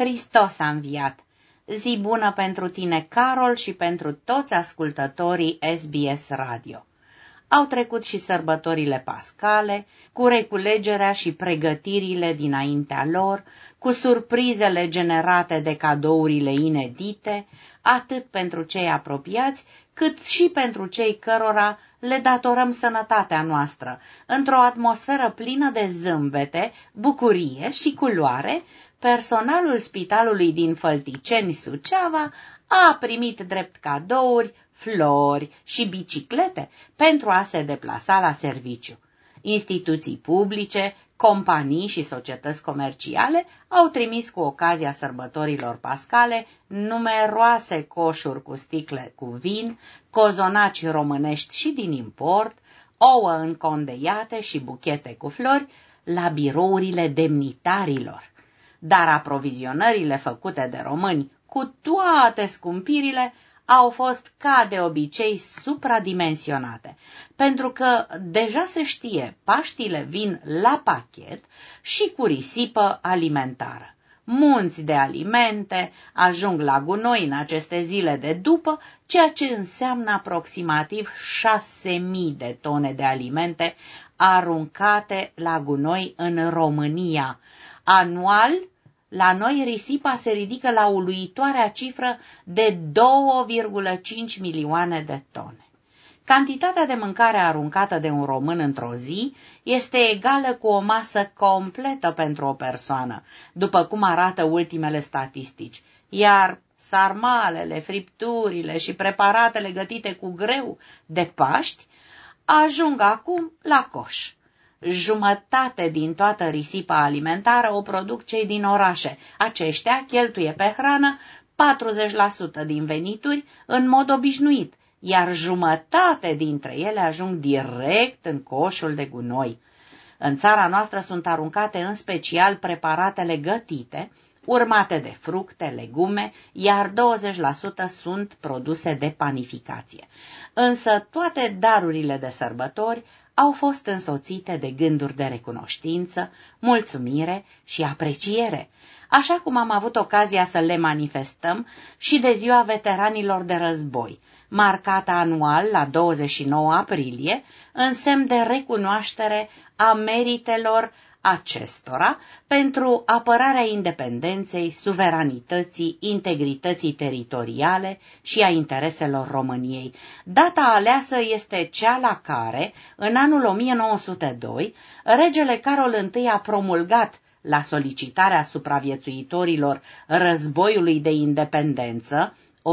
Hristos a înviat! Zi bună pentru tine, Carol, și pentru toți ascultătorii SBS Radio. Au trecut și sărbătorile pascale, cu reculegerea și pregătirile dinaintea lor, cu surprizele generate de cadourile inedite, atât pentru cei apropiați, cât și pentru cei cărora le datorăm sănătatea noastră, într-o atmosferă plină de zâmbete, bucurie și culoare, personalul spitalului din Fălticeni, Suceava, a primit drept cadouri flori și biciclete pentru a se deplasa la serviciu. Instituții publice, companii și societăți comerciale au trimis cu ocazia sărbătorilor pascale numeroase coșuri cu sticle cu vin, cozonaci românești și din import, ouă încondeiate și buchete cu flori la birourile demnitarilor. Dar aprovizionările făcute de români cu toate scumpirile au fost ca de obicei supradimensionate, pentru că deja se știe, Paștile vin la pachet și cu risipă alimentară. Munți de alimente ajung la gunoi în aceste zile de după, ceea ce înseamnă aproximativ 6.000 de tone de alimente aruncate la gunoi în România. Anual, la noi risipa se ridică la uluitoarea cifră de 2,5 milioane de tone. Cantitatea de mâncare aruncată de un român într-o zi este egală cu o masă completă pentru o persoană, după cum arată ultimele statistici, iar sarmalele, fripturile și preparatele gătite cu greu de Paști ajung acum la coș. Jumătate din toată risipa alimentară o produc cei din orașe. Aceștia cheltuie pe hrană 40% din venituri în mod obișnuit, iar jumătate dintre ele ajung direct în coșul de gunoi. În țara noastră sunt aruncate în special preparatele gătite, urmate de fructe, legume, iar 20% sunt produse de panificație. Însă toate darurile de sărbători au fost însoțite de gânduri de recunoștință, mulțumire și apreciere, așa cum am avut ocazia să le manifestăm și de ziua veteranilor de război, marcată anual la 29 aprilie, în semn de recunoaștere a meritelor acestora pentru apărarea independenței, suveranității, integrității teritoriale și a intereselor României. Data aleasă este cea la care, în anul 1902, regele Carol I a promulgat la solicitarea supraviețuitorilor războiului de independență 1877-1878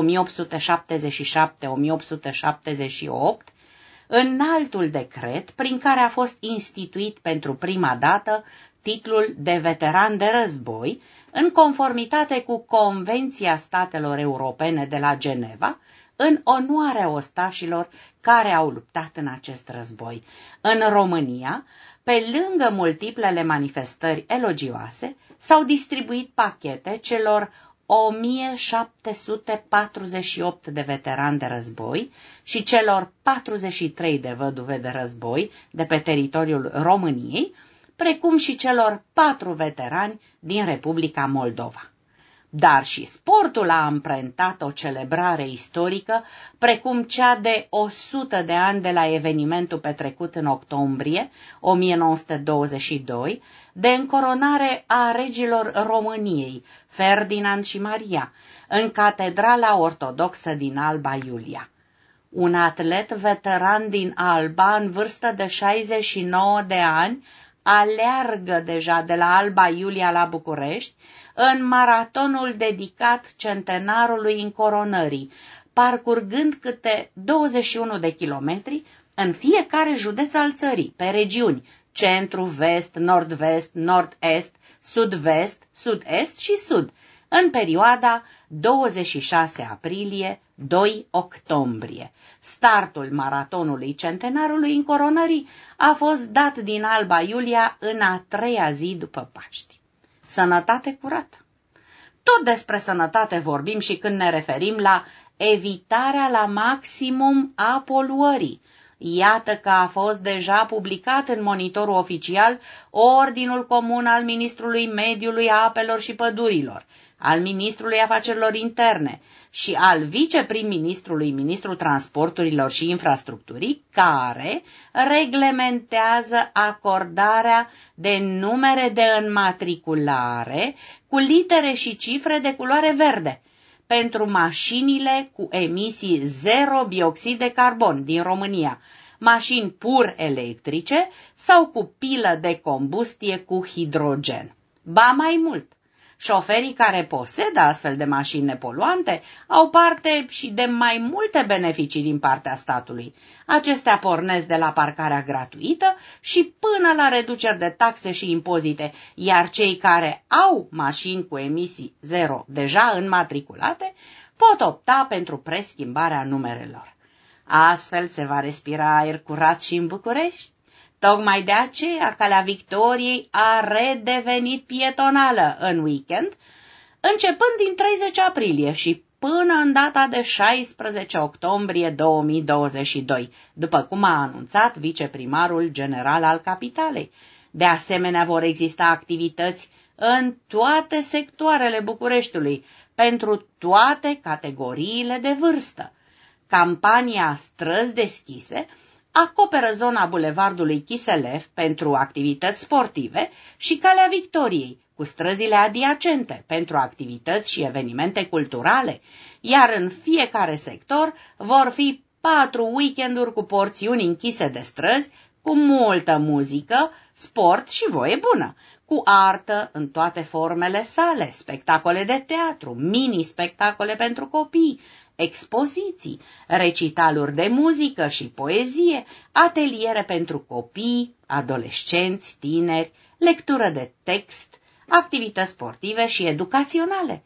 în altul decret prin care a fost instituit pentru prima dată titlul de veteran de război, în conformitate cu Convenția Statelor Europene de la Geneva, în onoarea ostașilor care au luptat în acest război. În România, pe lângă multiplele manifestări elogioase, s-au distribuit pachete celor 1748 de veterani de război și celor 43 de văduve de război de pe teritoriul României, precum și celor patru veterani din Republica Moldova dar și sportul a amprentat o celebrare istorică, precum cea de 100 de ani de la evenimentul petrecut în octombrie 1922, de încoronare a regilor României, Ferdinand și Maria, în Catedrala Ortodoxă din Alba Iulia. Un atlet veteran din Alba, în vârstă de 69 de ani, aleargă deja de la Alba Iulia la București, în maratonul dedicat centenarului încoronării, parcurgând câte 21 de kilometri în fiecare județ al țării, pe regiuni, centru, vest, nord-vest, nord-est, sud-vest, sud-est și sud, în perioada 26 aprilie-2 octombrie. Startul maratonului centenarului încoronării a fost dat din Alba Iulia în a treia zi după Paști sănătate curată. Tot despre sănătate vorbim și când ne referim la evitarea la maximum a poluării. Iată că a fost deja publicat în monitorul oficial Ordinul Comun al Ministrului Mediului, Apelor și Pădurilor, al ministrului afacerilor interne și al viceprim-ministrului, ministrul transporturilor și infrastructurii, care reglementează acordarea de numere de înmatriculare cu litere și cifre de culoare verde pentru mașinile cu emisii zero bioxid de carbon din România, mașini pur electrice sau cu pilă de combustie cu hidrogen. Ba mai mult, Șoferii care posedă astfel de mașini nepoluante au parte și de mai multe beneficii din partea statului. Acestea pornesc de la parcarea gratuită și până la reduceri de taxe și impozite, iar cei care au mașini cu emisii zero deja înmatriculate pot opta pentru preschimbarea numerelor. Astfel se va respira aer curat și în București. Tocmai de aceea calea Victoriei a redevenit pietonală în weekend, începând din 30 aprilie și până în data de 16 octombrie 2022, după cum a anunțat viceprimarul general al capitalei. De asemenea, vor exista activități în toate sectoarele Bucureștiului, pentru toate categoriile de vârstă. Campania Străzi deschise acoperă zona bulevardului Chiselev pentru activități sportive și Calea Victoriei, cu străzile adiacente pentru activități și evenimente culturale, iar în fiecare sector vor fi patru weekenduri cu porțiuni închise de străzi, cu multă muzică, sport și voie bună, cu artă în toate formele sale, spectacole de teatru, mini-spectacole pentru copii, expoziții, recitaluri de muzică și poezie, ateliere pentru copii, adolescenți, tineri, lectură de text, activități sportive și educaționale.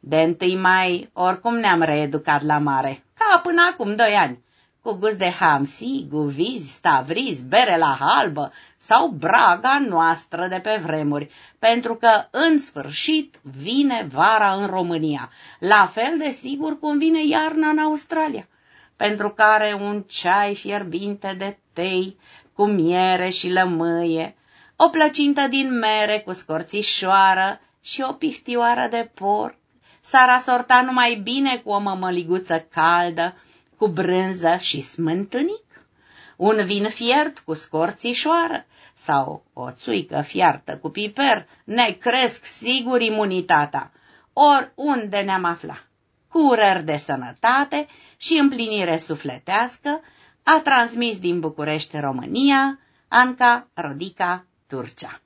De 1 mai, oricum ne-am reeducat la mare, ca până acum doi ani cu gust de hamsi, guvizi, stavriz, bere la halbă sau braga noastră de pe vremuri, pentru că, în sfârșit, vine vara în România, la fel de sigur cum vine iarna în Australia, pentru care un ceai fierbinte de tei cu miere și lămâie, o plăcintă din mere cu scorțișoară și o piftioară de porc, s-ar asorta numai bine cu o mămăliguță caldă, cu brânză și smântânic, un vin fiert cu scorțișoară sau o țuică fiartă cu piper ne cresc sigur imunitatea, oriunde ne-am afla. Cu urări de sănătate și împlinire sufletească, a transmis din București, România, Anca Rodica Turcea.